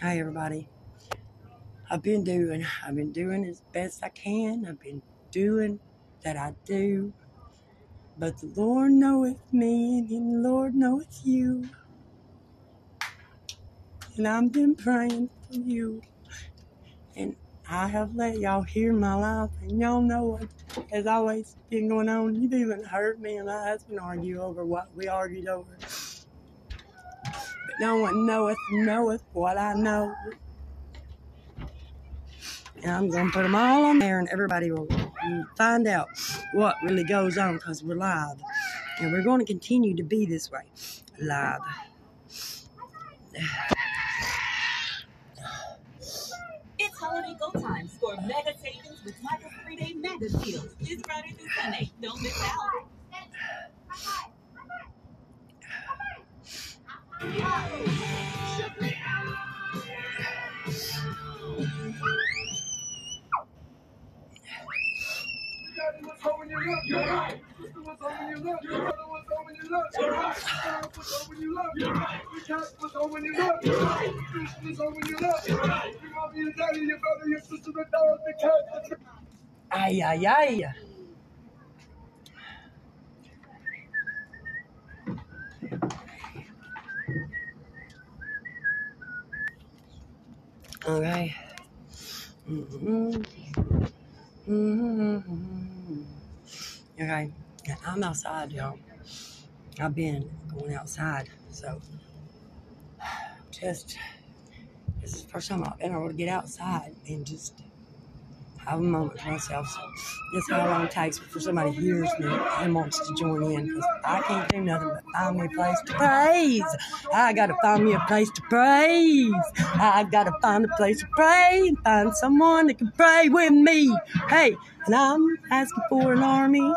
Hi, everybody. I've been doing, I've been doing as best I can. I've been doing that I do. But the Lord knoweth me, and the Lord knoweth you. And I've been praying for you. And I have let y'all hear my life, and y'all know what has always been going on. You've even heard me and my husband argue over what we argued over. No one knoweth, knoweth what I know. And I'm going to put them all on there, and everybody will find out what really goes on because we're live. And we're going to continue to be this way live. It's holiday go time. Score mega savings with Michaels three-day mega deals this Friday through Sunday. Don't miss out. You're right. You you you you you Ay, ay, ay. Okay. Mhm. Mhm. Okay. I'm outside, y'all. I've been going outside, so just this is the first time I've been able to get outside and just have a moment for myself. So this is how long it takes before somebody hears me and wants to join in because I can't do nothing but find me a place to praise. I gotta find me a place to praise. I gotta find a place to pray and find someone that can pray with me. Hey, and I'm asking for an army.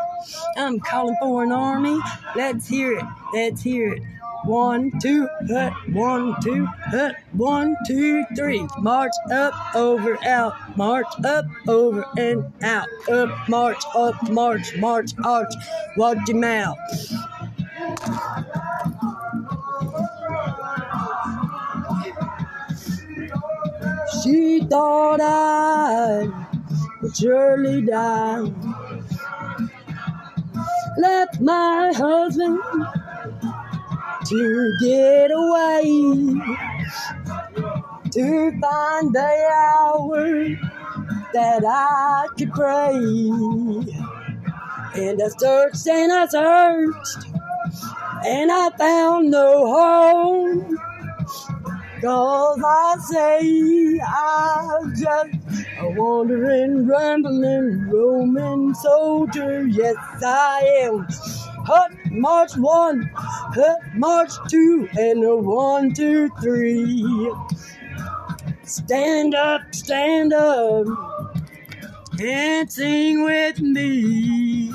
I'm calling for an army. Let's hear it. Let's hear it. One, two, hut, one, two, hut, one, two, three. March up, over, out. March up, over, and out. Up, march, up, march, march, arch. Watch your mouth. She thought I would surely die. Left my husband to get away to find the hour that I could pray. And I searched and I searched and I found no home. Cause I say I'm just a wandering, rambling, Roman soldier. Yes, I am. Hut march one, hut march two, and a one, two, three. Stand up, stand up, and sing with me.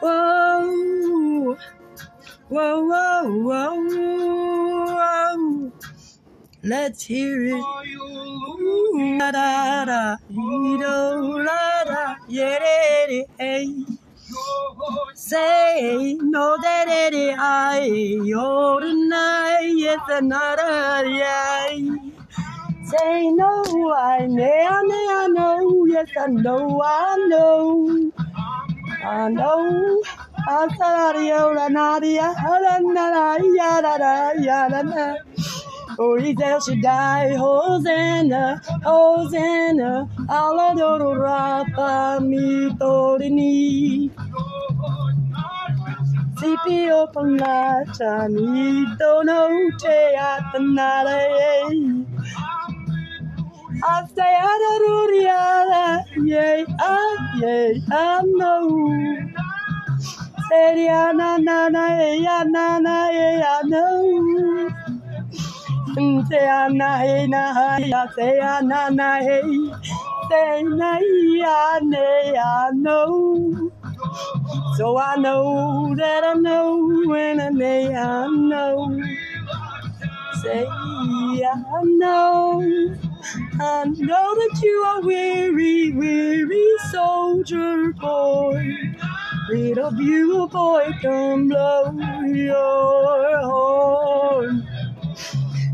Whoa, whoa, whoa, whoa, whoa. Let's hear it. Ooh, da da da, da, da, hey. Say no, da da da, I, yo, tonight, yes, another, yeah. Say no, I I may, I know, yes, I know, I know. I know. I said, yo, la, na, Oh, he's El Shaddai, Hosanna, Hosanna, Aladoro Rafa, mi torini. Sipio Palacha, mi donote at the night. I say, Adaruria, yea, ah, yea, know. Say, ya, na, na, na, ya, na, na, I so I know that I know when I may I know say I know I know that you are weary weary soldier boy Little bugle boy, come blow your horn.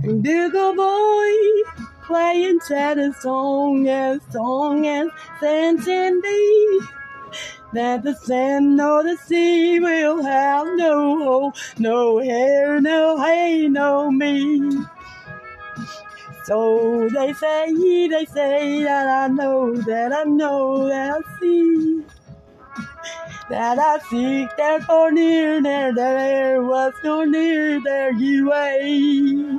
And bugle boy, playing a song as song as thee. That the sand nor the sea will have no hole, no hair, no hay, no me. So they say, they say that I know, that I know, that I see. That I seek, therefore near, there, there was no near, there you way.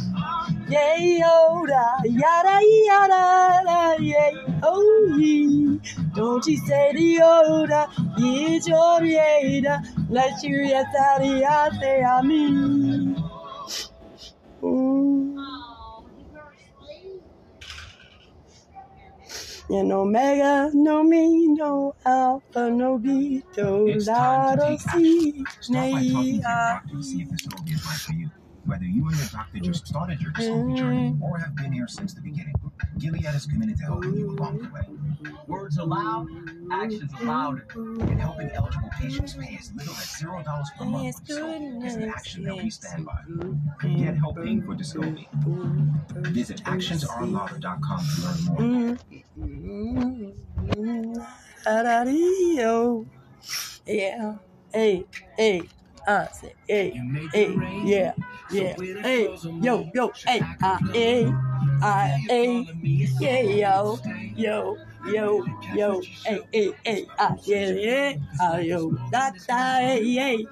Yay, yoda, yada, yada, yay, oh, ye. Don't you say the yoda, it's your yada. Let you yes, I say, I mean. Ooh. And Omega, no me, no Alpha, no Beta, It's time to Lado, take Si, action. Start by talking to your Nei, doctor to see if Dystopia is right for you. Whether you and your doctor just started your Dystopia journey or have been here since the beginning, Gilead is committed to helping you along the way. Words loud, actions louder. And helping eligible patients pay as little as zero dollars per month with Dystopia is an action that we stand by. Get help paying for Dystopia. Visit actionsarelove.com to learn more. Mm-hmm. Yeah. Hey, hey. I say, hey, hey, yeah, yeah, hey, yo, yo, hey, I, hey, I, hey, yeah, yo, yo, yo, yo, hey, hey, hey, I, yeah, yeah, ah, yo, da, da, hey, hey.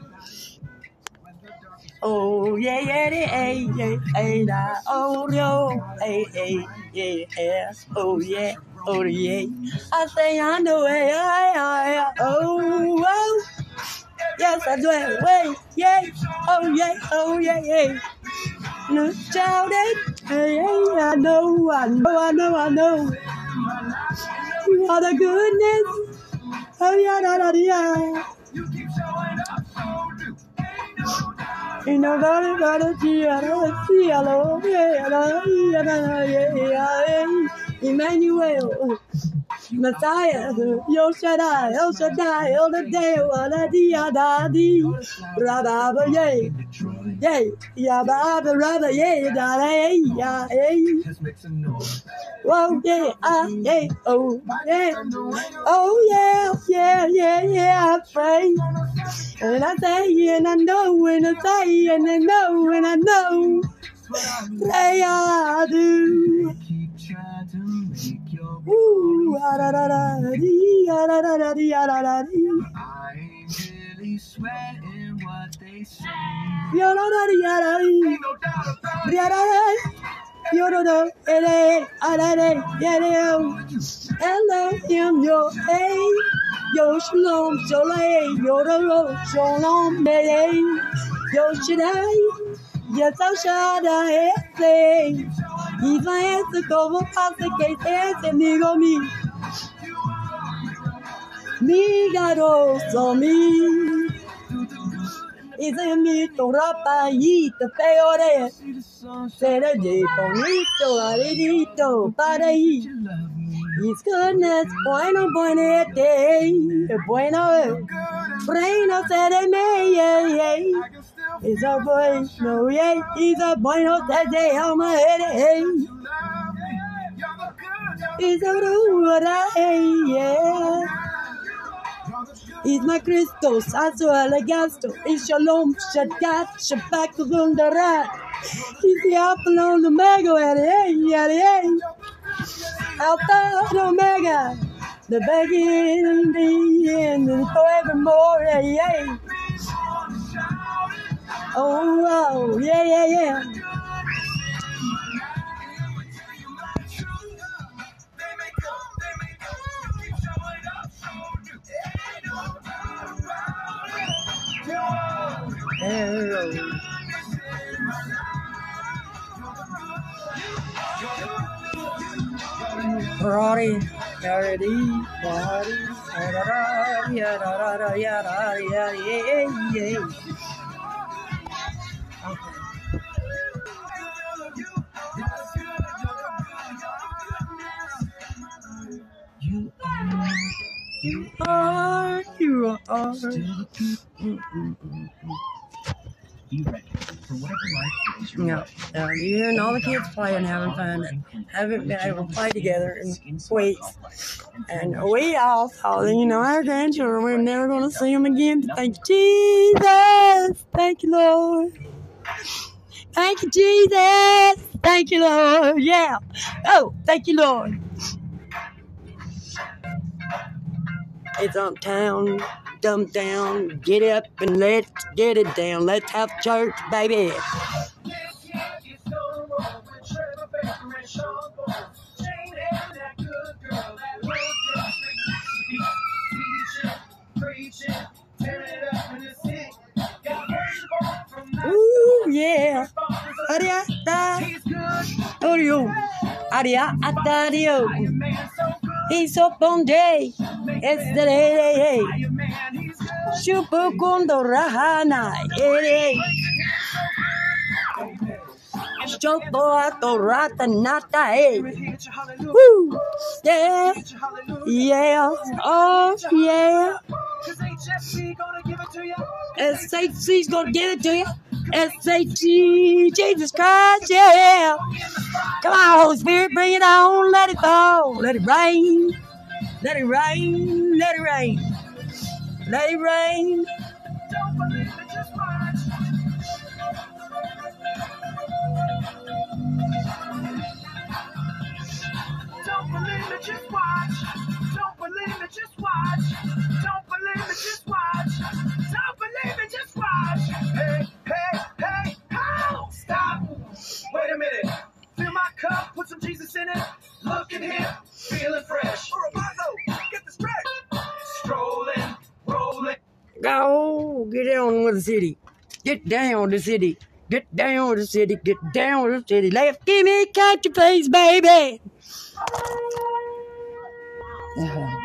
Oh, yeah, yeah, yeah, hey, yeah, hey, da, oh, yo, hey, hey, yeah, yeah, oh, yeah, oh, yeah. I say, I know, hey, I, I, oh, oh. Yes, I do. Wait, yeah, oh yeah, oh yeah, yeah. No child, hey, I know, I know, I know, I know. What a goodness. Oh yeah, da da da. You keep showing up so new. Ain't nobody but a G, I don't see, hello, yeah, yeah, yeah, yeah, yeah, Emmanuel. Messiah, Yo Shaddai, El Shaddai, El Deo, Ala Dia Da Di, Rabba Yay, Yay, Yabba Rabba Yay, Da Yay, Ya Yay, Whoa, yeah, ah, yeah, oh, yeah, oh, yeah, yeah, yeah, yeah, I pray. And I say, and I know, and I say, and I know, and I know, pray I do. Ooh, ah, da, da, da, dee, ah, da, da, da, dee, ah, da, da, dee. I ain't really sweating what they say. Yo, da, da, dee, ah, da, dee. Da, da, da. Yo, da, da, eh, eh, ah, da, da, yeah, da, yo. Elohim, yo, hey. Yo, shalom, shalom, yo, da, yo, shalom, hey, Yo, yes, El Shaddai, hey. Iva esse como passa que esse amigo mi. Mi garoto mi. Ise mi to rapa y te peore. Seré de bonito, aridito, para ahí. His goodness, bueno, bueno, day, bueno, bueno, seré me, yeah, yeah. He's a boy, no, yeah, he's a bueno, that day, I'm a head, hey. He's a hey, yeah. He's my Christos, also elegasto, he's shalom, shadat, shabak, wunderat. He's the apple on the mega, hey, hey, hey. Alpha and Omega. the thee and the forevermore, yeah, yeah. Oh, oh, yeah, yeah, yeah. Party, party, party, da-da-da, ya-da-da-da, ya-da, ya, yeah, yeah. Uh, you are, You are. Be way. no, you hearing all the kids playing, having fun, haven't been able to play together in weeks. And we all thought that, you know, our grandchildren, we're never going to see them again. But thank you, Jesus. Thank you, Lord. Thank you, Jesus. Thank you, Lord. Yeah. Oh, thank you, Lord. It's uptown, dump down, get up and let's get it down. Let's have church, baby. Ooh, yeah. Aria, da. Orio. Aria, atario. He's up on day. It's the day. Shupu kundo rahana. Eh. Chopo ato rata nata. Eh. Woo. Yeah. Yeah. Oh, yeah. SHC's gonna give it to you. SHC, Jesus Christ, yeah. Come on, Holy Spirit, bring it on. Let it fall. Let it rain. Let it rain. Let it rain. Let it rain. Don't believe it, just watch. Don't believe it, just watch. Don't believe it, just watch. Don't believe it, just watch. Hey? Stop. Wait a minute. Fill my cup, put some Jesus in it. Looking hip, feeling fresh. Orobazo, get the stretch. Strolling, rolling. Go. Get down with the city. Get down the city. Get down the city. Get down the city. Left, give me country, please, baby. Uh-huh.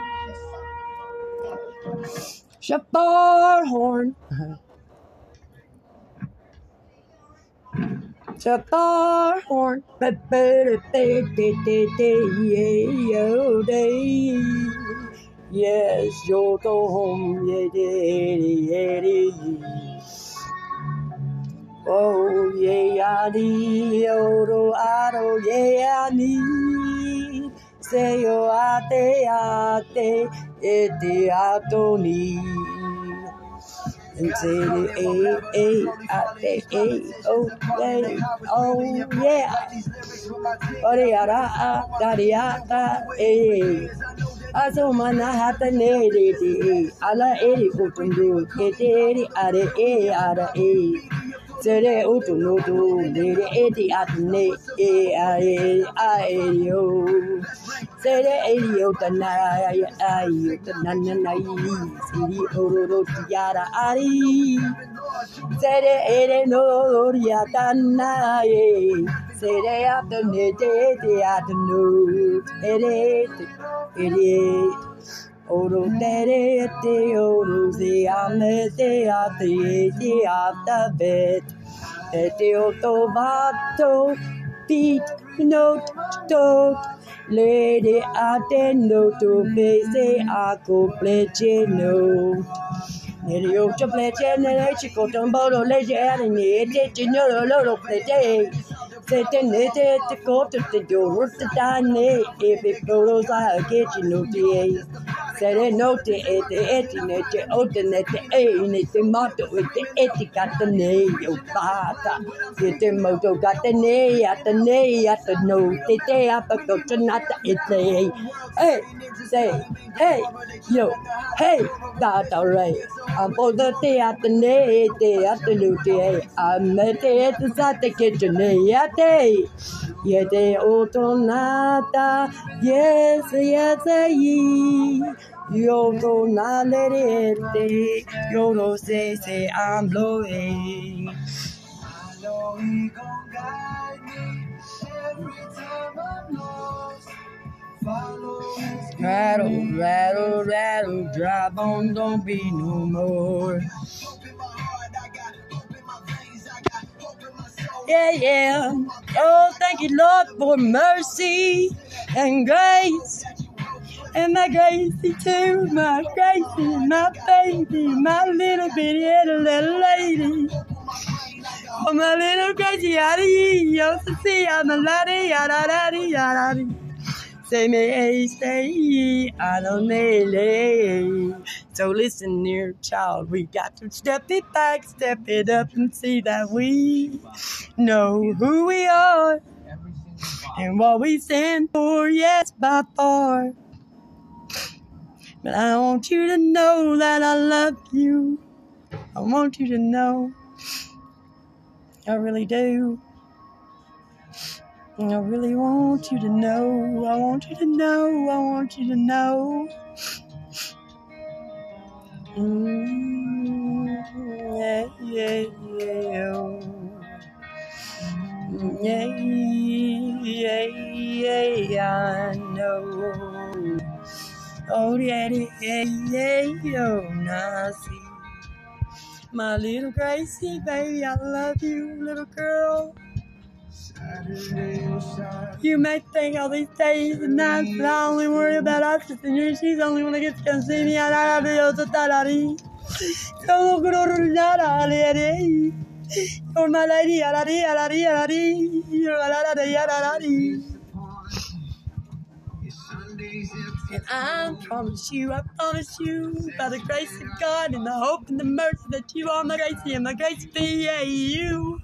Horn. Shofar horn. Yes, yo go home. Yeah, yeah, yeah. Oh, yeah, I need. Oh, I don't, yeah, I need. Say, yo, ate, ate, ete, atoni. And say, eh, eh, ate, eh, oh, yeah, oh, yeah. Oh, yeah, da, ah, da, da, da, eh. Aso mana hata ne de ala eri utundu kete eri are e ara e sere utundu du ne de eti atne e are a e yo. Sere e yo tana ya ai yo tana na nai siri ororo tiara ari sere ere no ria tana e. Sere atne te te atnu ere ere Oro tere te oro se ame te a te te bet. E te o vato pit no to le de a te no to pe se a ko pleche no Nere o to pleche nere chico ni te te no lo lo lo pleche se te ne te do ro te ta ne e pe pro sa ke chi no Serenote et etinete otenete einete mato et etikataneo pata. Sete moto katanea tanea tano tete apakotanata ete. Hey, say, hey, yo, hey, tata rei. Ampoda te atanee te atanute e amete etasate ketanea te. Yete otonata, yes, yes, yes. Yo do not let it be. Yo do say, say, I'm blowing. I know he gon' guide me every time I'm lost. Follow rattle, rattle, rattle, drive on, don't be no more. Yeah, yeah. Oh, thank you, Lord, for mercy and grace. And my Gracie too, my Gracie, my baby, my little bitty little lady. Oh, my little Gracie, yada yee, yo, see, I'm a laddie, yada yada yada. Say me, hey, say ye, I don't know. So listen, dear child, we got to step it back, step it up, and see that we know who we are and what we stand for, yes, by far. But I want you to know that I love you. I want you to know. I really do. I really want you to know. I want you to know. I want you to know. Mm, yeah, yeah, yeah. Yeah, yeah, yeah, I know. Oh, daddy, hey, hey, yo, Nazi. My little Gracie, baby, I love you, little girl. You may think all these days and nights that I only worry about us, but then you, she's the only one that gets to come see me. I don't have videos of that, Ari. Solo croro daddy, daddy, Ari. You're my lady, daddy, daddy, Ari. You're my daddy, daddy. And I promise you, I promise you, by the grace of God and the hope and the mercy that you are my Gracie and my Grace be yeah, you.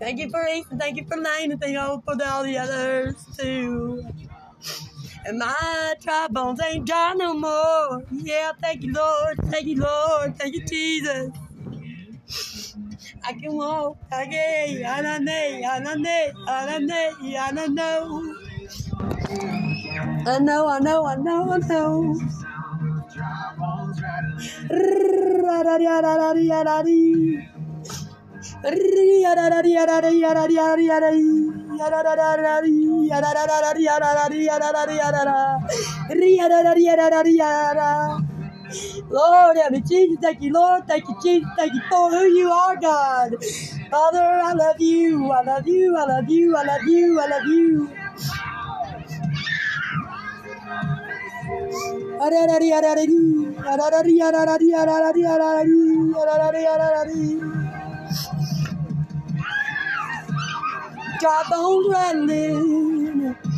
Thank you for Ace and thank you for Lane and thank you for all the others too. And my dry bones ain't dry no more. Yeah, thank you, Lord. Thank you, Lord. Thank you, Jesus. I can walk again. I don't know. I don't know. I don't know. I don't know. I know, I know, I know, I know. Lord, help Jesus, thank you, Lord, thank you, Jesus, thank you for who you are, God. Father, I love you, I love you, I love you, I love you, I love you. I don't running.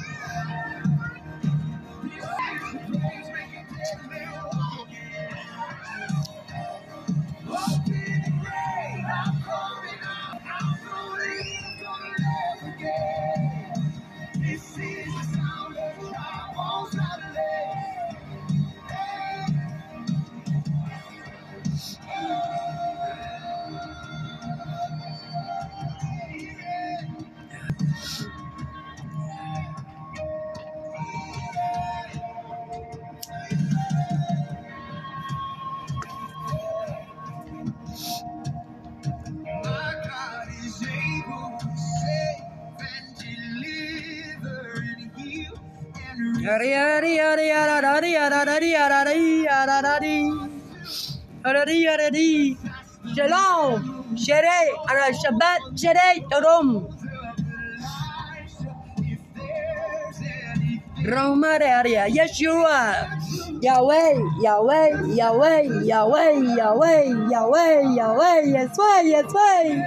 Shabbat, Shere, Todom. if there's any Roma area, Yeshua, Yahweh, Yahweh, Yahweh, Yahweh, Yahweh, Yahweh, Yahweh, yes way, yes way,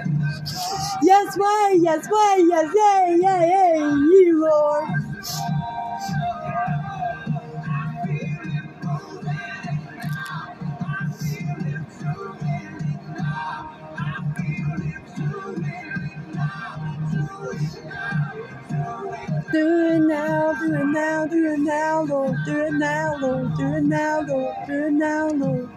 yes way, yes way, yes yay, yay, yay, now, do it now, Lord, do it now, Lord, do it now, Lord, do it now, Lord.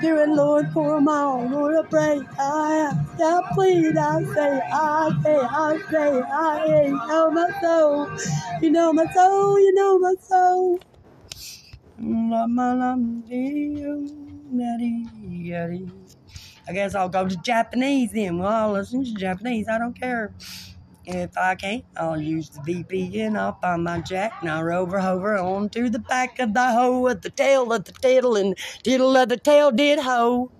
Do it, Lord, for them all. Lord, I pray, I ask, I plead, I say, I say, I say, I say, know my soul. You know my soul, you know my soul. I guess I'll go to Japanese then. Well, I'll listen to Japanese. I don't care. If I can't, I'll use the VPN. I'll find my jack and I'll rover hover on to the back of the hoe with the tail of the tittle and tittle of the tail did hoe.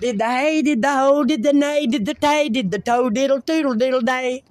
Did the hay, did the hoe, did the nay, did the tay, did the toe diddle toodle diddle day.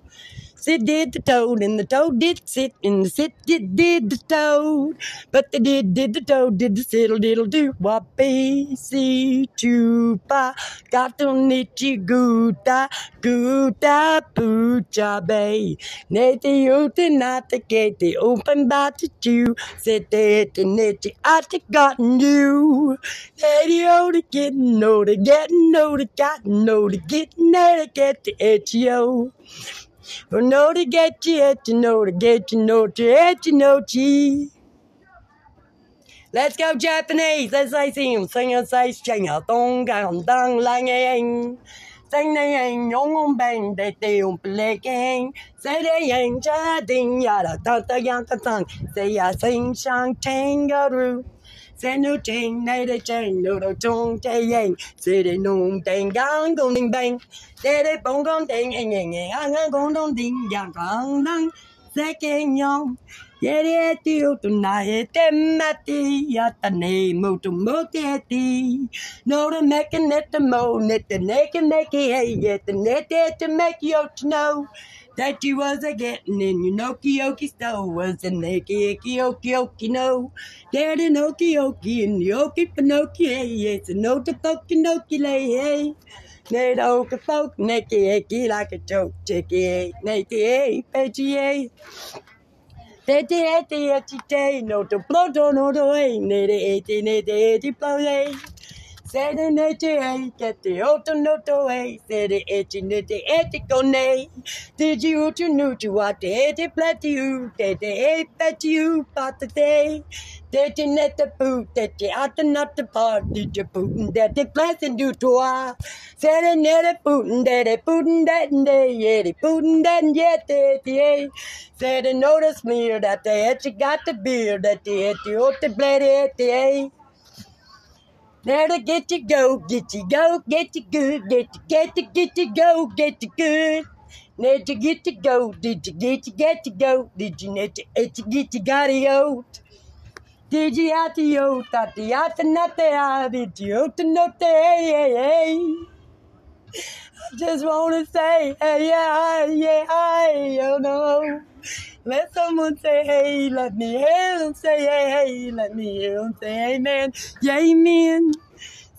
Sit did the toad, and the toad did sit, and the sit did did the toad. But the did did the toad did the siddle diddle do whoppy see chupa got nichi guta guta pucha bay. Nete ute nata gate open bat to. Sit to nichi I gotten you. Lady oh to getting to getting no to got no to getting to get the itchy-o. For no to get you, et you know to get you, know to et you know chi. Let's go Japanese. Let's say sing sing a say sing a dong gang dang lang ang. Sing the yang yong on bang de de um plecking. Say the yang cha ding ya da da yang da dang. Say ya sing shang kangaroo. Say no ching nay de ching no do chung tay yang. Say the nung dang gang gong ding bang. Say the bong gong ding yang yang yang ang ang gong dong ding yang gong dang. Second yong. Yere tiêu tu na e te mati ya ta ne mo tu mo te ti no to make a net the mo net the make it hey yet the net there to make you to know that you was a getting in. Your Noki Oki stove was a Neki Eki Oki Oki no. The Noki Oki and the Oki Pinoki hey yes no to Poki Noki lay hey. Nate Oki Poke Neki Eki like a joke chicky Nate hey Peggy hey. Te te e te no te ploto no to e ne te e te ne te e ti plo e. Se te ne te e ke te oto no to e se te e ti ne te e ti ko ne. Te ji u tu nu tu a te e te plati u te te e peti u pa te te. Te te ne te pu te te ata na te pa di te pu te te du to a. Se te ne te pu te te pu te te ye te pu te ye te te e. Said and notice me that they had got the beer that they had you ought to bled to get you go, get you go, get you good, get you get you get you go, get you good. Need to get you go, did you get you get you go, did you need to get you get you got it out. Did you have to yo, that the out and not the eye, did you out to not the hey hey hey. I just wanna say, hey, yeah, yeah, I, you know. Let someone say, hey, let me hear them say, hey, hey, let me hear them say, amen, yeah, amen.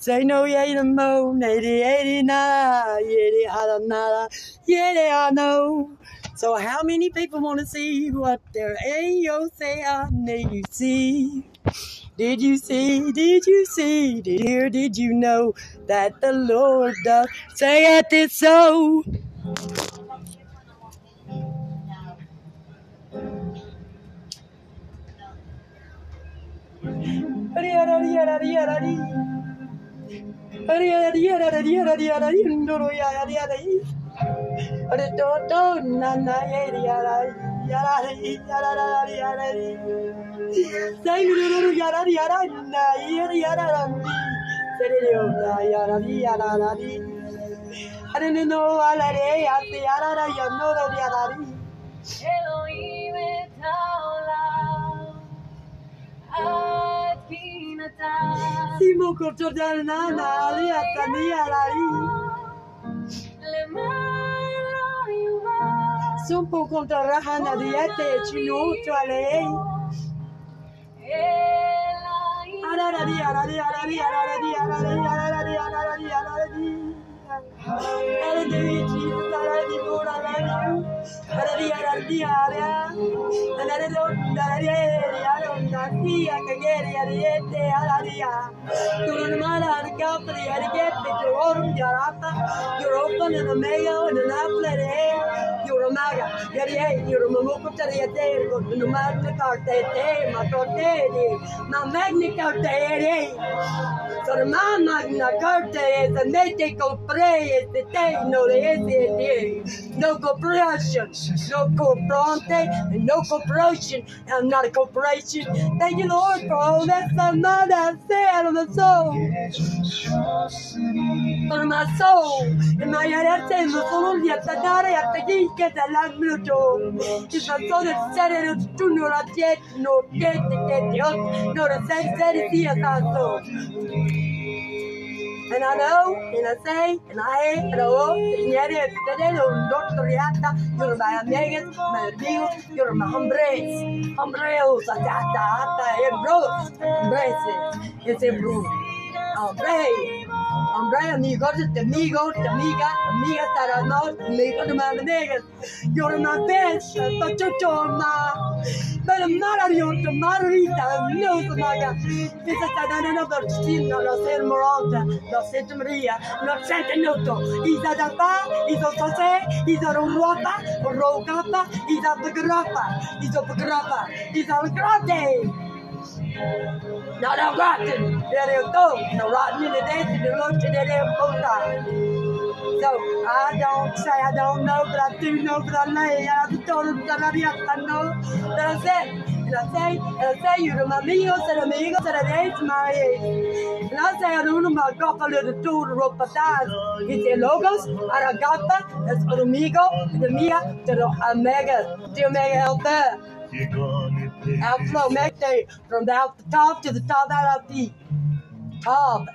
Say no, yeah, no, mo, nady, eighty, nada, yeddy, hada, nada, yeddy, I know. So how many people want to see what their ayo say, I know you see? Did you see? Did you see? Did you hear? Did you know that the Lord does say it is so? I didn't know I Simo Kortorjan Nana Ali Atania Lari. Sumpo contra Rahana Diete Chino Tualei. Ararari, ararari, Arari arari ara. Arari lo arari arari arari kageri arari arari. Turun mara argapri argete jorum jarata. You're open in the mayo and an apple you're a maga, yari, you're a mamukutari atergo, no magna carte, ma torte, ma magna carte is a medical pray is the day, no, no corporation, no no corporation, I'm not a corporation. Thank you, Lord, for all that some mother said on the soul. For my soul, and my head, and the soul, yet the daughter, yet the geek, get the land muto. It's a soul that said it to no no the dead, no said it here, so. And I know, and I say, and I hate, and I hope, and yet it, that is un doctor riata, you're my amigas, my amigos, you're my hombres, hombres, atata, ata, hebrews, hombres, it's hebrew, hombre, hombre, amigos, amigos, amigas, amigas, taranos, amigos, my amigas, you're my best, but you're my, but I'm not a rionta, marita, no, my God, it's a tanana, but still not a ser moranta, no Santa Maria, no Santa Noto, he's a dapa, he's a sose, he's a ruapa, rogapa, he's a bagrapa, he's a bagrapa, he's a grande. Not a rotten, there you go, no rotten in the day, the lunch, and then both so I don't say I don't know, but I do know, but I lay. I told them that I know that I said. And I say, and I say, you to my amigos and amigos and I age my age. And I say, I don't know my gapa little two to rope patas. Dice logos, aragapa, es un amigo, mía, de los amigas, de omega out there. Outflow, day from the, the top to the top out of the top.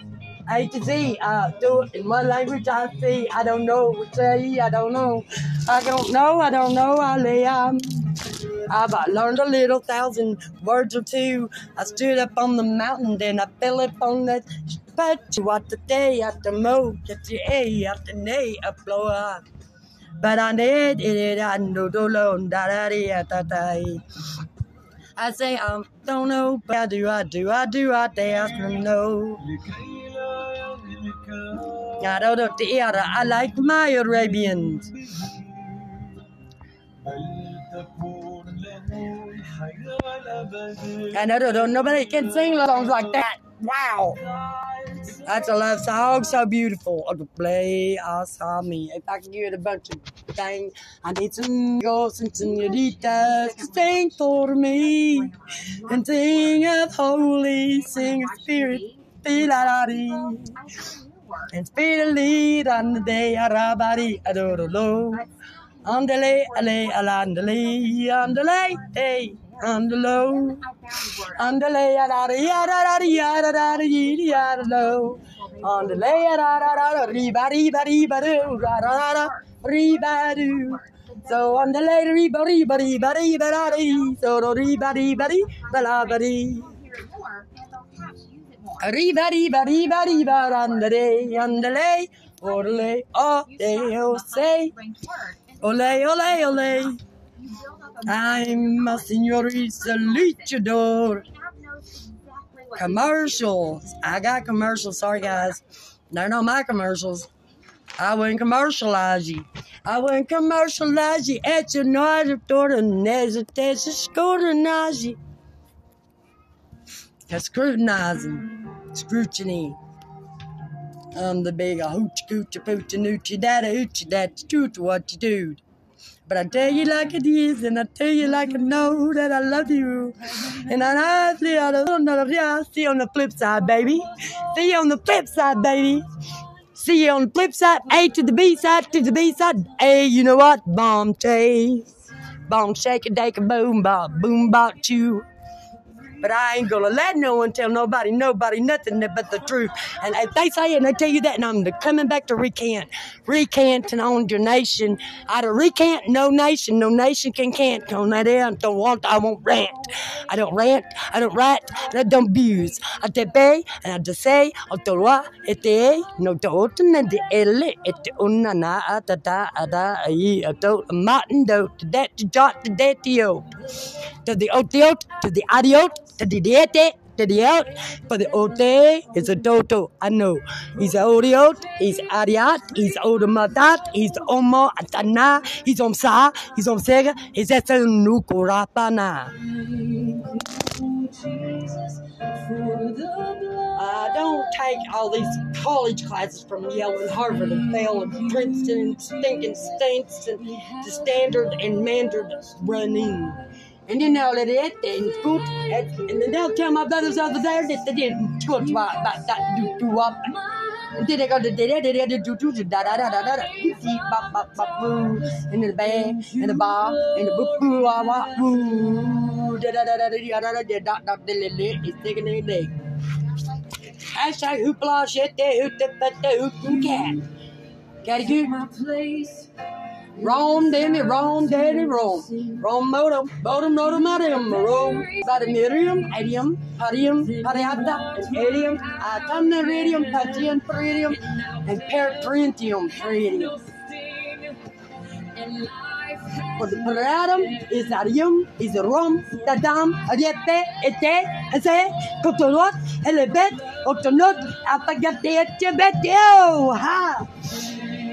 A to Z. Uh, do it in one language. I see. I don't know. What say. I don't know. I don't know. I don't know. I lay. Um, I've learned a little thousand words or two. I stood up on the mountain, then I fell up on that. But what the day after mo, get the A after nay, I blow up. But I did it, I know do alone, da da da da da. I say I don't know, but I do, I do, I do, I don't know. I like my Arabians. I know don't nobody can sing songs like that. Wow. That's a love song, so beautiful. Oh, to play Asami. If I could get a bunch of things, I need some girls and senoritas to sing for me. And sing of holy, sing of spirit, Pilarari. And speedily on the day, Arabari, Adorolo. Andale, ale, alandale, andale, hey, andalo. Andale, adari, adari, adari, adalo. Andale, adari, riba, riba, riba, do, rada, riba, do. So andale, riba, riba, riba, riba, riba, so riba, riba, riba, riba, riba. Arriba, arriba, arriba, arriba, andale, andale, ole, oh, they oh, say, ole, ole, ole. I'm a senorita luchador. Commercials. I got commercials. Sorry, guys. They're not my commercials. I wouldn't commercialize you. I wouldn't commercialize you at your noise door a there's a scrutinize you. Scrutinizing. Scrutiny. I'm the big hooch cooch pooch noochie daddy hoochie daddy toot what you do. But I tell you like it is, and I tell you like I know that I love you. And I see see you on the flip side, baby. See you on the flip side, baby. See you on the flip side, A to the B side, to the B side. A, you know what? Bomb chase. Bomb shake a dake a boom bop, boom bop chew. But I ain't gonna let no one tell nobody, nobody, nothing but the truth. And if they say it and they tell you that, and I'm coming back to recant, recanting on your nation. I don't recant no nation, no nation can cant on that end. Don't want, I won't rant. I don't rant, I don't write, and I don't abuse. I te pay, and I just say, o te roa, e te e, no te otana de ele, e te una na a ta ta a da a i a to, a martin do, to that to jot, to that to. To the otiot, to the adiot, to the diete, it out. For the ote, it's a toto. I know. He's a odiot, he's adiat, he's odomatat, he's omo atana, he's omsa, he's omsega, he's esa nukurapana. I don't take all these college classes from Yale and Harvard and Yale and Princeton and stinking stinks and the standard and Mandarin running. And then all of that and good and, and then they'll tell my brothers over there that they didn't talk about, that do do up. And then they go to da da da da do do da da da da da da see bop bop bop boo and the bang and the bar and the boo boo ah wah boo da da da da da da da da da da da da da it's taking a leg. Hashtag hoopla shit there hoot the but the hoot and cat. Gotta get My place. Rome, Demi, Rome, Daddy, Rome. Rome, Modem, Modem, Modem, Modem, Rome. Badamirium, Adium, Padium, Padiata, and Adium, Atamneridium, Patium, Peridium, and Perprintium, Peridium. For the Paratum is Adium, is Rome, Tadam, Adiete, Ete, Ese, Cotolot, Elebet, Otonot, Apagate, Tibetio, ha!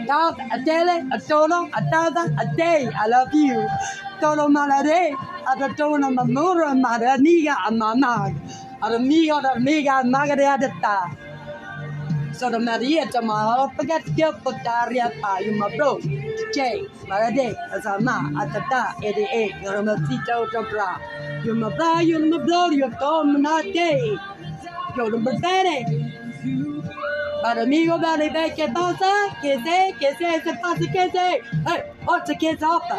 dog, a tele, a tolo, a tada, a day. I love you. Tolo malare, ada tolo mamura, maraniga, a mamag. Amigo, amiga, magadeadata. So the Maria tomorrow, forget your potaria, pa, you my bro. Che, marade, asama, atata, ede, e, you're my tito, bra. You're my bra, you're my blow, you're tom, not day. You're the birthday. Para amigo, vale, ve que pasa, que se, que se, se pasa, que se, hey, otra que se opa.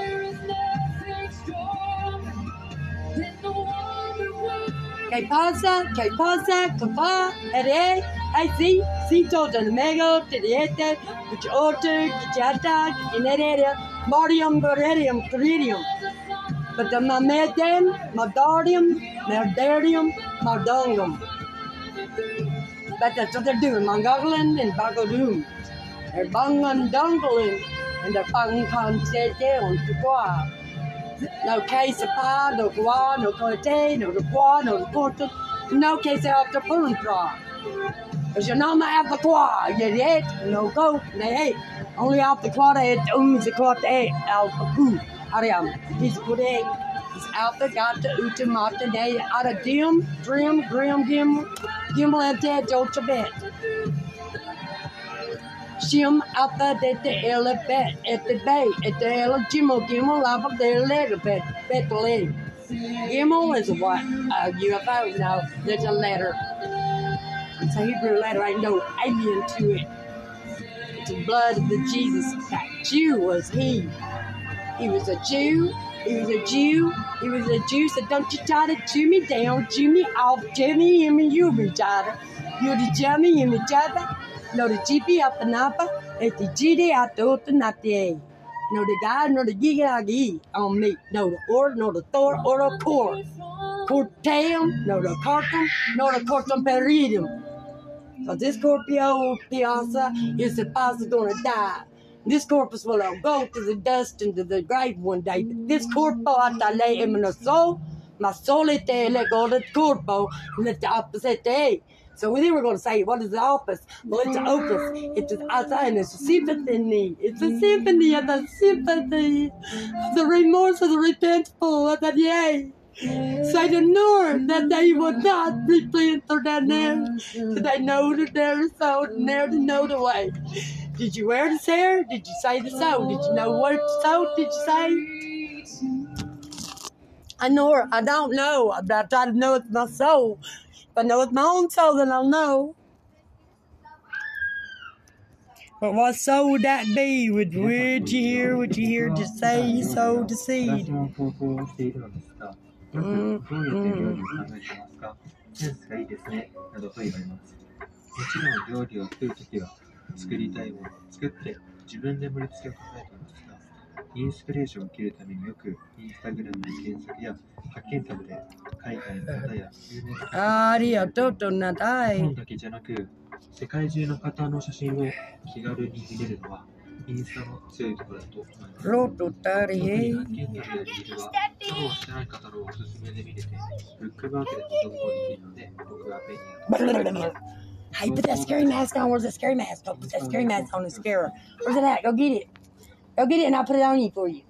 Que pasa, que pasa, que va, ere, ay, sí, sí, todo el mego, te diete, que otro, que chata, que nerere, morium, borerium, tririum. But the mamedem, madarium, merderium, mardongum. But that's what they're doing, Mongolian and Bagodoom. They're bungan dungling and they're bungan sete on qua. No case of pa, no gua, no cote, no qua, no portal, no case of the puntra. Because you know my the qua, you ate, no go, they ate. Only off the qua they ate, only the qua they ate, out the poo. Ariam, he's good egg. Out the got the utamata day out of dim, trim, grim, gim, don't you bet. Shim the de the elephant at the bay, at the ele Jimo Gimel up there letter bet, bet leg. Gimel is what? A UFO, no, there's a letter. It's a Hebrew letter, ain't no alien to it. It's the blood of the Jesus. That Jew was he. He was a Jew. He was a Jew. He was a Jew. So don't you try to chew me down, chew me off, in me, you retarded. You're the in the jabba. No, the GP up and up. It's the GD out the open not the No, the guy, no, the gigagi on me. No, the or, no, the Thor, or the core. Corteum, no, the cartum, no, the cortum peridum. So this Scorpio Piazza is supposed to gonna die. This corpus will go to the dust and to the grave one day. This corpo the soul. My soul it there, let go the corpo, let the opposite day. So we were going to say, what is the opposite? Well, it's opus. It's an outside, it's a sympathy. It's a symphony of the sympathy, the remorse of the repentful, of the yea. Say the Lord that they would not repent for their that they know that they're so to know the way. Did you wear this hair? Did you say the soul? Did you know what soul did you say? I know. I don't know, but I try to know it's my soul. If I know it's my own soul, then I'll know. But what soul would that be? Would would you hear? Would you hear to say you sowed the seed? Mm-hmm. Mm-hmm. 作りたいものを作って自分で盛り付けを考えていますが、インスピレーションを受けるためによくインスタグラムで検索や発見タブで海外の方や有名なありがとうとなたい。日本だけじゃなく、世界中の方の写真を気軽に見れるのはインスタの強いところだと思います。ロートタリヘ案件旅やリールは、フォローしてない方のおすすめで見れて、ブックマークで保存もできるので、僕は便利だと思います。Hey, put that scary mask on. Where's the scary mask? Go put that scary mask on and scare her. Where's it at? Go get it. Go get it and I'll put it on you for you.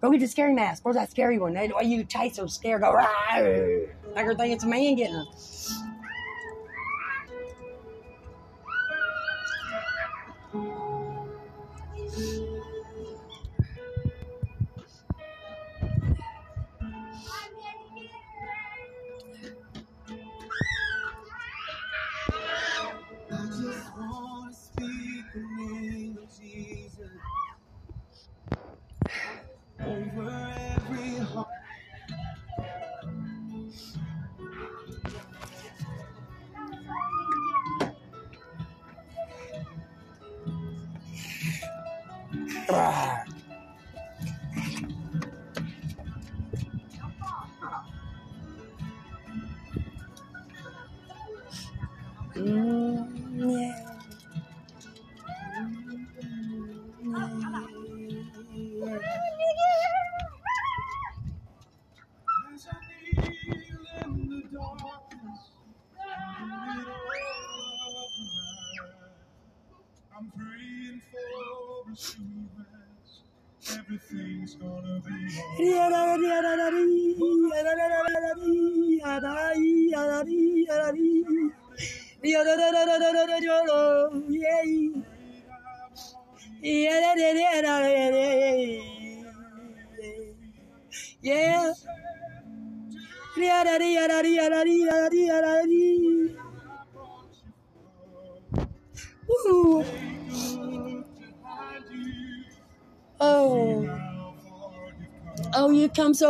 Go get the scary mask. Where's that scary one? That way you chase her, scare, go, "Rawr." like her think it's a man getting her.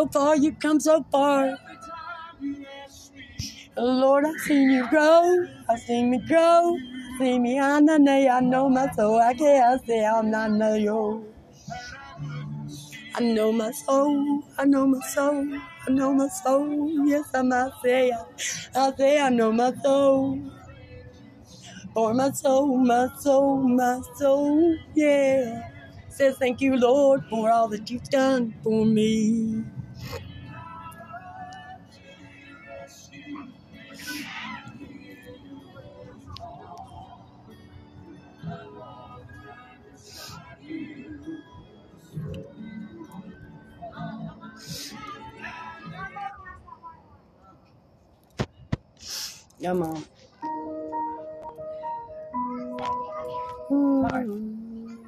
So far, you've come so far. Lord, I've seen you grow, I've seen me grow. See me on the day, I know my soul, I can't say I'm not know you. I know my soul, I know my soul, I know my soul. Yes, I must say, I, I say I know my soul. For my soul, my soul, my soul, yeah. Says thank you, Lord, for all that you've done for me. Hi.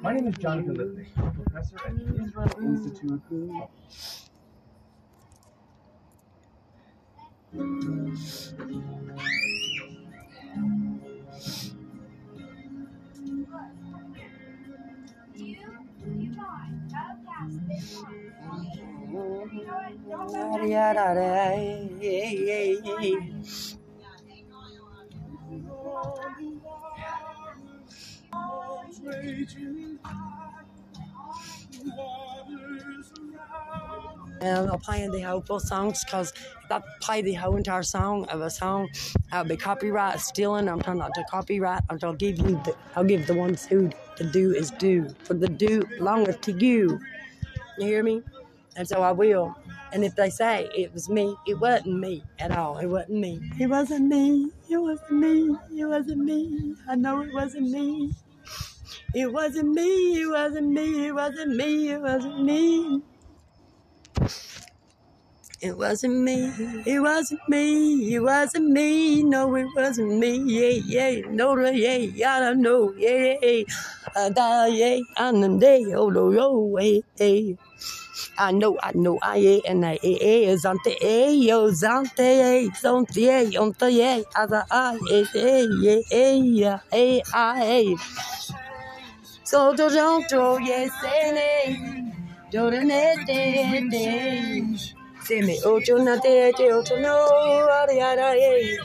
My name is Jonathan Lipnick. Professor at the Israel Institute of And I'm playing the whole full songs because if I play the whole entire song of a song, I'll be copyright stealing. I'm trying not to copyright. I'm to give you the, I'll give the ones who the due is due. For the due belongeth to you. You hear me? And so I will. And if they say it was me, it wasn't me at all. It wasn't me. It wasn't me. It wasn't me. It wasn't me. I know it wasn't me. It wasn't me. It wasn't me. It wasn't me. It wasn't me. It wasn't me. It wasn't me. It wasn't me. No, it wasn't me. Yeah, yeah. No, yeah. I don't know. Yeah, yeah. I die. Yeah. I know. Yeah. Oh, no, no. Yeah, yeah. I know, I know, I yeah, and I eh eh zante eh yo eh zonte eh onte eh aza I eh eh yeah eh yeah eh I eh so do don't do yes eh do ne de de se me ocho na ara eh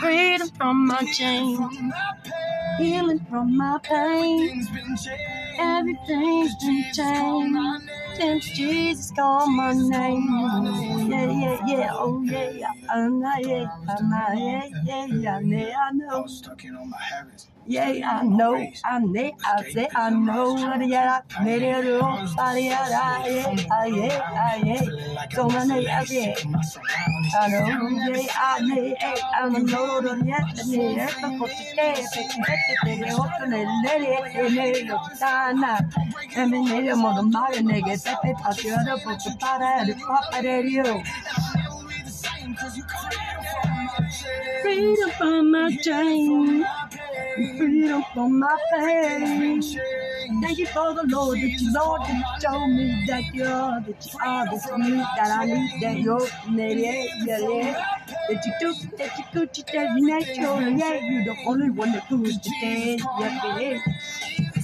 freedom from my chain healing from my pain everything's been changed since Jesus called my name. Yeah, yeah, yeah, oh yeah, yeah, I know, yeah, I know, yeah, yeah, yeah, yeah, I know. Stuck in all my habits. Yeah, I know, I know, I say I know, yeah, I made it all, yeah, yeah, yeah, yeah, so many, yeah. I know, yeah, I know, I know, yeah, yeah, but today, they open it, let it, and they look down, and then they don't want to marry niggas, that they pass you up, but the part of the pop of you. Freedom from my chain. Freedom from my pain. Thank you for the Lord that you Lord that you show me that you're that you are the me that I need that you're yeah, yeah, yeah. That you do that you could that you natural yeah you're the only one that could stand yeah yeah.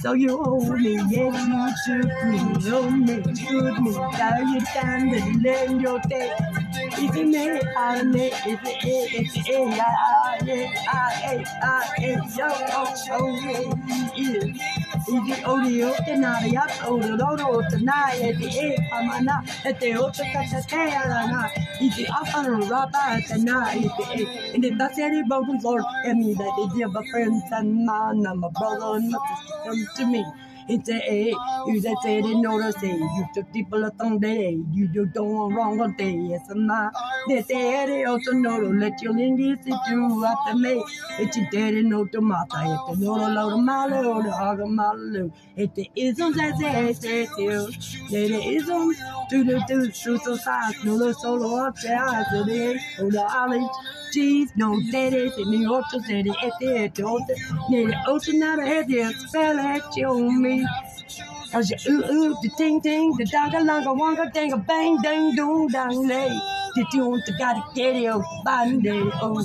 So you hold me, yes, you took me, hold me, took me, down your time to lend your day. If you it, I made it, if it is, if it is, I, I, I, I, I, yo, oh, oh, yeah, yeah. If you owe the oath, then I, ya, oh, the Lord, oh, tonight, if it is, I'm a not, if the oath, that's a day, I'm not. If you up on a robber, tonight, if it is, and if that's any boat, Lord, and me, that they give a friend and man, and my brother and my sister come to me. It's a A, you that say they know the say, you took people a tongue day, you do don't wrong on day, yes, and not. They say they also know to let you in this, it you. After me. It's a daddy know to mata, it's a no load of my load, the hog of my load. It's the isms that say, say, say, the isms, to the two, to the size, no the solo up the eyes, the the. Cheese, no daddy, in New York, city, at the edge, near the ocean, out of here, spell at you on me. Cause you ooh ooh, the ting ting, the danga langa wanga dang a bang dang doom dang lay. The tune to got a daddy oh band oh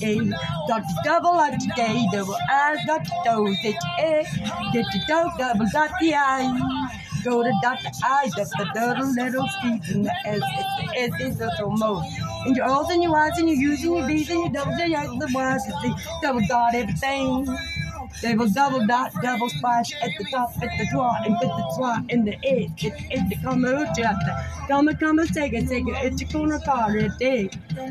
eh? got a got the double like today, double eyes got the toes, the egg, get the dog double got the eye. Go to Dr. I, that's the little little speech in the S, it's the S is the. And your O's and your Y's and your U's and your B's and your doubles and your X's and Y's, you see, double dot everything. Will double dot, double splash at the top, at the draw, and put the slot in the edge. It's it's the come out, come come take it, take it, it's a corner car, it's day.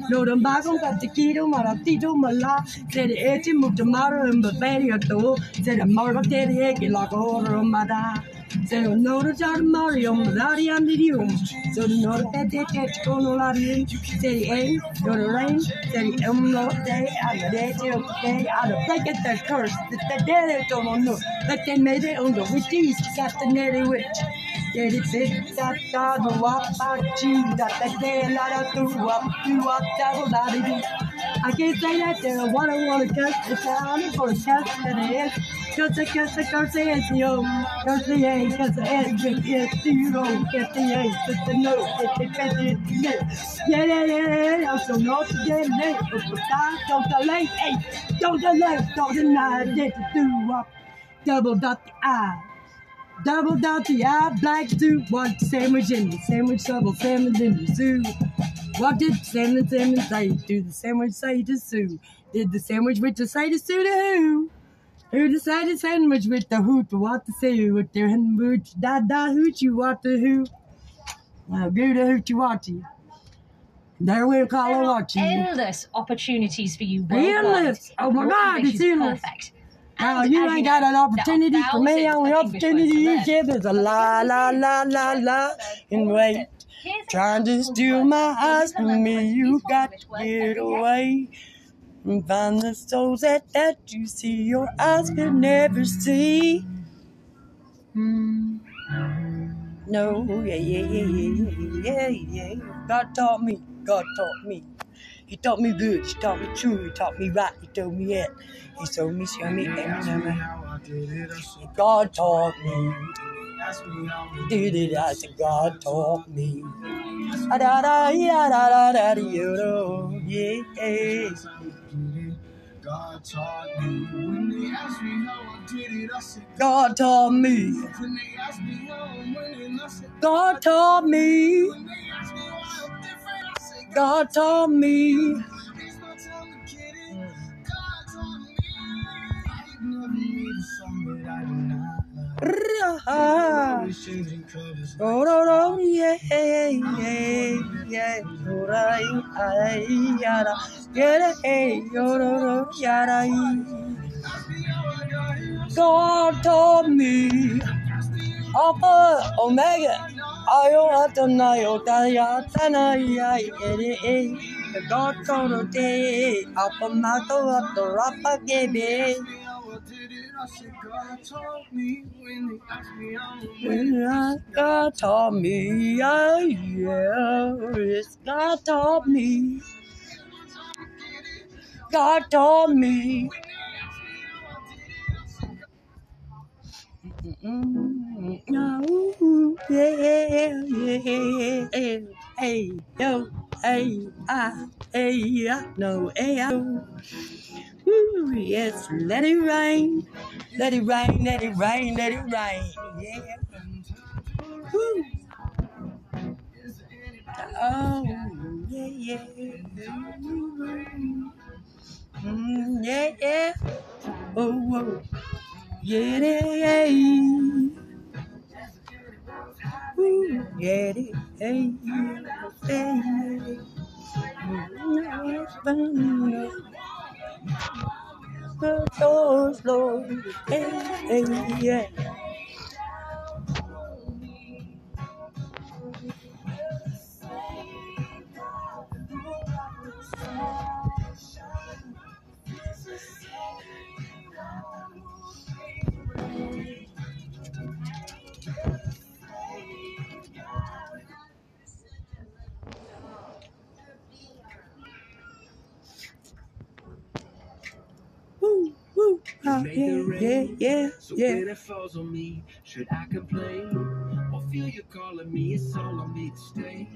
No, the bago got the key to maratito mala, said the edge, move the matter and the barrier to, said the marble dead egg, like a order mada. Se lo noro jar Mario, Lari and the you. So the noro pet it, kono lari, say a, no the rain, say um no day, and day till day, the break it the curse, the dead don't know, but they made it on the witches, got the netty witch. Day, la da, up, do up, double, da, di, I can't say that there, I wanna wanna catch the town for a catch that it is. The the the the the the don't delay, hey, don't delay, don't deny, to do up. Double dot the I. Double dot the I, black stew, one sandwich in the sandwich, double sandwich in the zoo. What did Salmon Salmon say? Do the sandwich say to Sue? Did the sandwich with the say to Sue to who? Who decided sandwich with the hoot what to say with their hooch da da hoochie what the who? Now go to hoochie watchy. There we'll call There a are endless opportunities for you worldwide. Endless. Oh my God, it's endless. Perfect. Now you ain't got an opportunity for me. Only opportunity you give is a la la la la la and wait. Trying to steal my eyes from me, you got to get away and find the souls that, that you see your eyes could never see. Mm. No, yeah, yeah, yeah, yeah, yeah, yeah. God taught me, God taught me. He taught me good, he taught me true, he taught me right, he told me it. He told me, show me, and God taught me. Did it, I said, God taught me. Ah, da, da, da, da, da, da, you know, yeah. God taught me. When they asked me how I did it, I said, God taught me. when they asked me how I'm winning, I said, God taught me. when they asked me why I'm different, I said, God taught me. Oh, no, no, yeah, yeah, yeah. Oh, oh, me I God told me, Alpha, Omega, Atanayo, Daya, Tanaya, Ede, the God told day, Alpha Mato, the Rapa Gebe. God told me when they asked me When When God told me, yeah, yeah, it's God told me. God told me. Mm, no, yeah, yeah, hey, yo, hey, ah, hey, no, hey, oh. Woo, yes, let it rain, let it rain, let it rain, let it rain, yeah. Woo. Oh, yeah, yeah. Mm, yeah, yeah. Oh, whoa. Yeah, yeah, yeah. Ooh, yeah, yeah, yeah. The doors, Lord. Hey, hey, yeah. Yeah, yeah, yeah, So yeah. when it falls on me, should I complain? Or feel you calling me? It's all on me to stay.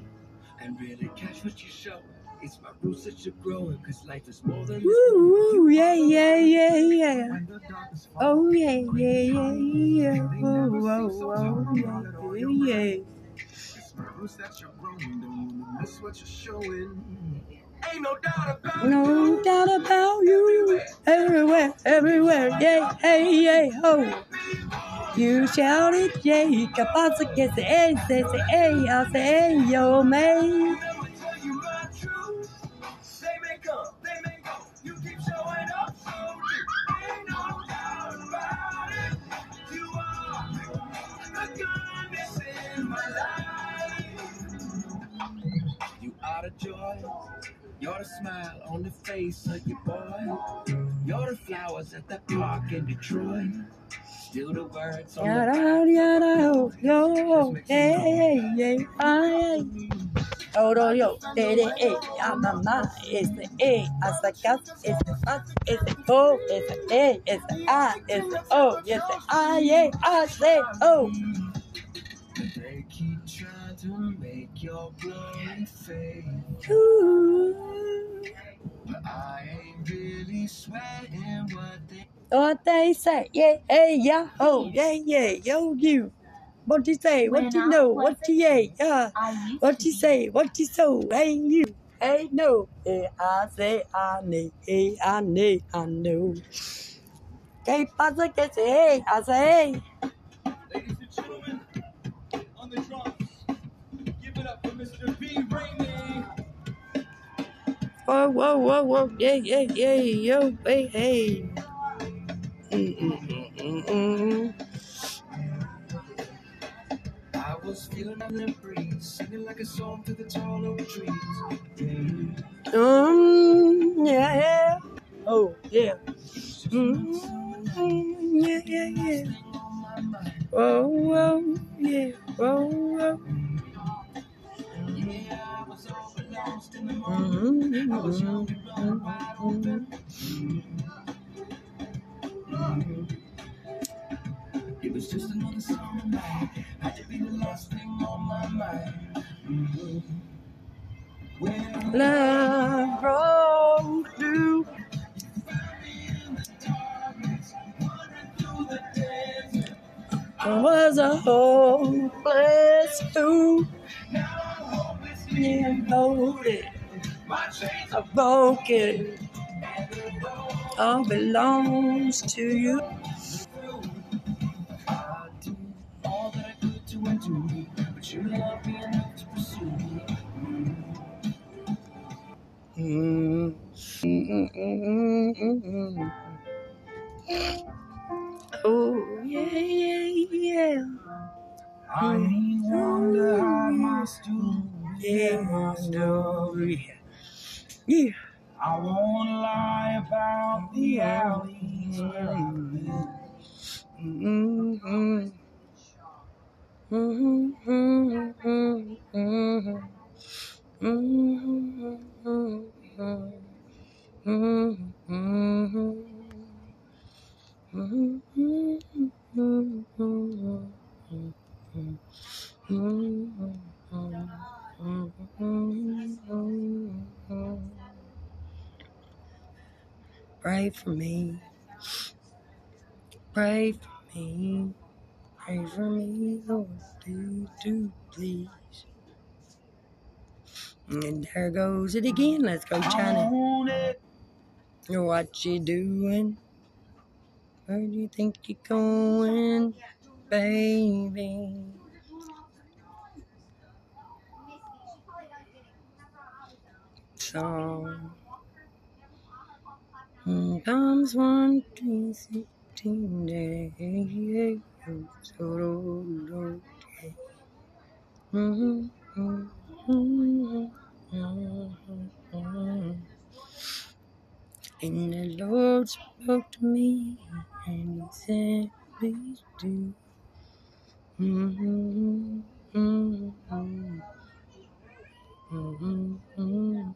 And really catch what you show. It's my roots that you're growing, cause life is more than Woo, woo, yeah, yeah, yeah, yeah. When the darkness falls, Oh, yeah, yeah, yeah, yeah. Oh, oh, oh, yeah, yeah. Roots that you're growing. Don't wanna miss what you're showing. Ain't no doubt about No you. doubt about you. Everywhere, everywhere, yeah, hey, yeah, ho. You shouted, yeah, capaz que se es, se se ey, hace ey, yo, me. Never tell The smile on the face of your boy. You're the flowers at the park in Detroit. Still the words on the Yada, yada, ho, yo, hey, yeah, ay. Oro yo, tere, eh, ya mamá, ese, eh, hasta casa, ese, faz, ese, oh, ese, eh, ese, ah, ese, oh, ese, ah, yeah, ah, say, oh. They keep trying to make your glory fade. Ooh. But I ain't really sweating what they What they say, yeah, hey, yeah, oh, yeah, yeah, yo, you. What you say, what When you I know, what you yeah, yeah. What you say, what you so, hey, you. Hey, no, hey, I say, I need, hey, I need, I know. ¿Qué pasa que se, hey, I say, hey. Ladies and gentlemen, on the drums, give it up for Mr. B. Rainey. Whoa, whoa, whoa, whoa, yeah, yeah, yeah, yo, hey, hey. Mm, mm, mm, mm, mm. I was feeling on the breeze, singing like a song to the tall oak trees. Um, yeah, yeah. Oh, yeah. Mm, yeah, yeah, yeah. Whoa, whoa, yeah, whoa, whoa. Yeah, I was all Mm-hmm. I. It was just another summer night. Had to be the last thing on my mind. Mhm. Road through was a hopeless fool. Yeah, loaded, a broken, all belongs to you. I did all that I could to undo, but you loved me enough to pursue. Oh, yeah, yeah, yeah. I ain't one to hide my story. Yeah, my story. Yeah. I won't lie about the alleys where I've been. Mm-hmm. Mm-hmm. Mm-hmm. Pray for me. Pray for me. Pray for me, Lord. Do, do, please. And there goes it again. Let's go, China. What you doing? Where do you think you're going, baby? Song. Comes one, mhm. And the Lord spoke to me, and He said, Please do. Mhm, mhm, mhm,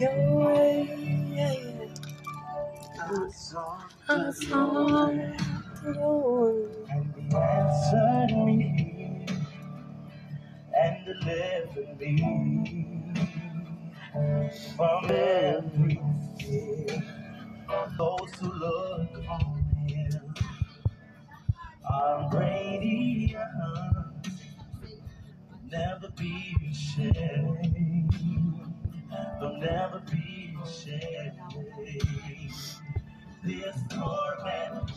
Your way, yeah. I saw I saw This torment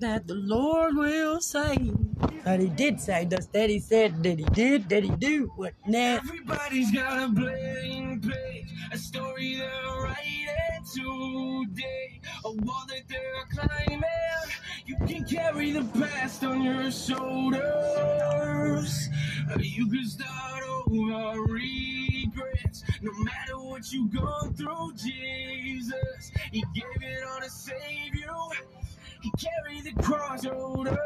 That the Lord will save. That he did say, just that he said that he did, that he do. What next? Everybody's got a blank page, a story they're writing today, a wall that they're climbing. You can carry the past on your shoulders, You can start over regrets. No matter what you go through, Jesus, He gave it all to save you. He the cross shoulders.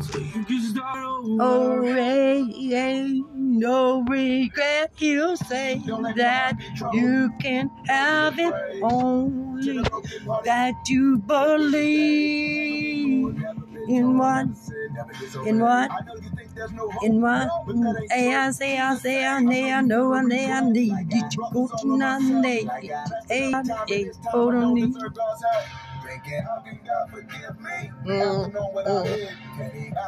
So you can start over. Oh, ain't, ain't no regret. He'll say that you can have it only that you believe in what, in what, in what. Hey, I say, I say, I know, I know, I know, I need it to go to day. Hey, hey, hold on, Mm, mm.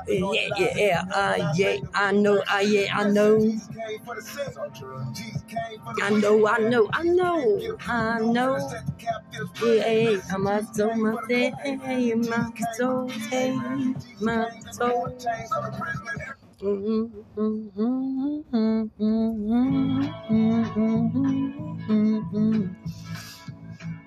Yeah, yeah, yeah, uh, yeah, I know, uh, yeah, I know. I know, I know, I know, I know. Yeah, hey, my soul, my hey, my soul, hey, my soul.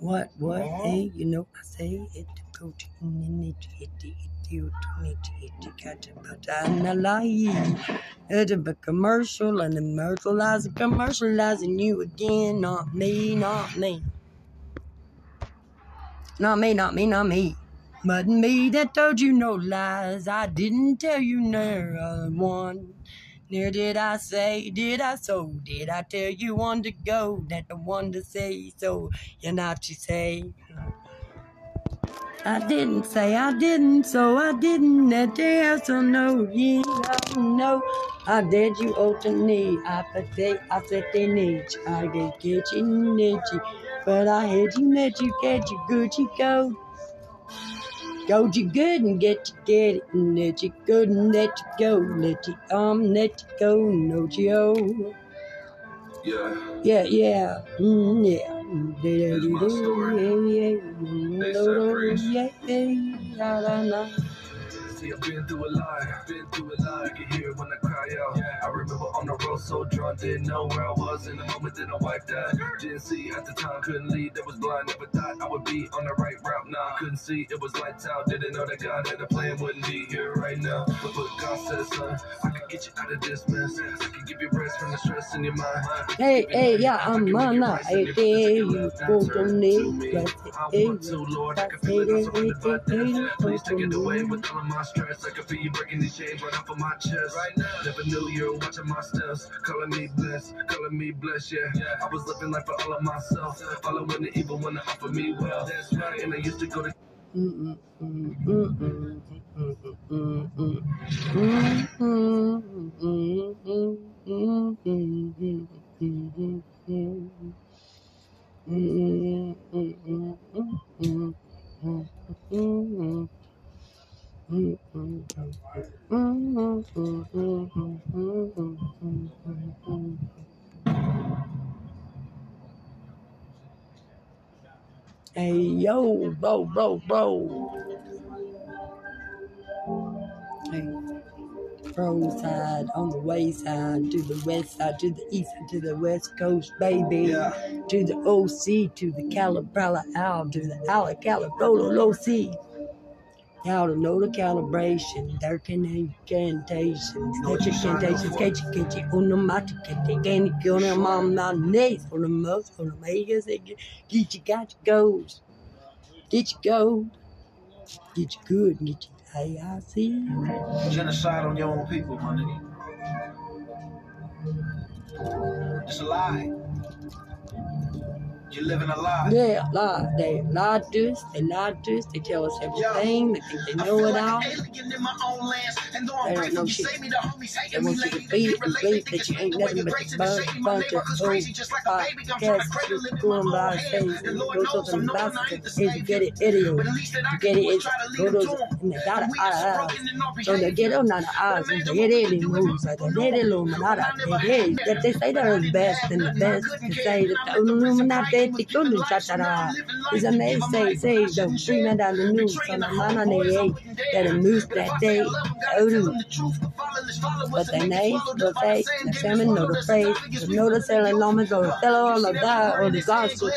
What, what, hey, you know, I say it, go to Ninity, it, it, you to me, it, it, got to, but I'm a lie. It's a commercial and commercializing, commercializing you again, not me, not me. Not me, not me, not me. But me that told you no lies. I didn't tell you never one. Near did I say, did I so? Did I tell you one to go? That the one to say so? You're not to say. I didn't say I didn't, so I didn't. That yes or no, yeah, I know. I did you to need. I say, I said they need you. I get get you, need you. But I had you, let you get you good, you go. Go you good and get you get it, and let you good and let you go. Let you um, let you go, no Joe. Yeah. Yeah, yeah, mm, yeah. Here's my story. Yeah, They said See, I've been through a lot, been through a lot. You can hear it when I cry out. I remember on the road so drunk, didn't know where I was in the moment that I wiped out. Didn't see at the time, couldn't lead, that was blind. Never thought I would be on the right route. Now couldn't see, it was lights out. Didn't know that God had a plan, wouldn't be here right now. But what God said, son, I can get you out of this mess. I can give you rest from the stress in your mind. Hey, hey, yeah, I'm mana, hey, hey, you go to me, yes, I hey, want to, Lord. I can feel it. I'm surrounded by death. Please take it away with all of my stress. I can feel you breaking these chains right off of my chest. Right now. Never knew you were watching my steps. Calling me blessed. Calling me blessed, yeah. I was living life for all of myself. Following the evil when they offer me well. That's right. And I used to go to Mm, mm, mm, bro, bro, bro. Hey, pro side, on the west side, to the west side, to the east side, to the west coast, baby. To the OC, to the Calabrella Owl, to the Ala Calabrolo OC. Y'all to know the calibration, their incantations, their incantations, catchy, catchy, onomati, catchy, candy, gonna mom, my knees, on the most, on the megas, get you, got your goals, get your gold, get you good, get you AIC. Genocide on your own people, my nigga. It's a lie. You're living a lie. Yeah, lie. They lie to us. They lie to us. They tell us everything. They think they know it all. They don't know shit. They want you to be and believe that you ain't nothing but a bunch, bunch of old podcasts going by saying go to some bastards, educated idiots. Educated idiots. Go to and they got an eye. So they get on the eyes and they get in moves like they did Illuminati. They did. That they say they're the best and the best to say that the Illuminati kunu chatara. Is amazing. Say, say, the three men down the news. So the man on the eight that a moose that day. Odu. But they nay, but they, the salmon, no the praise, the no the selling lomans, or the fellow on the or the gospel.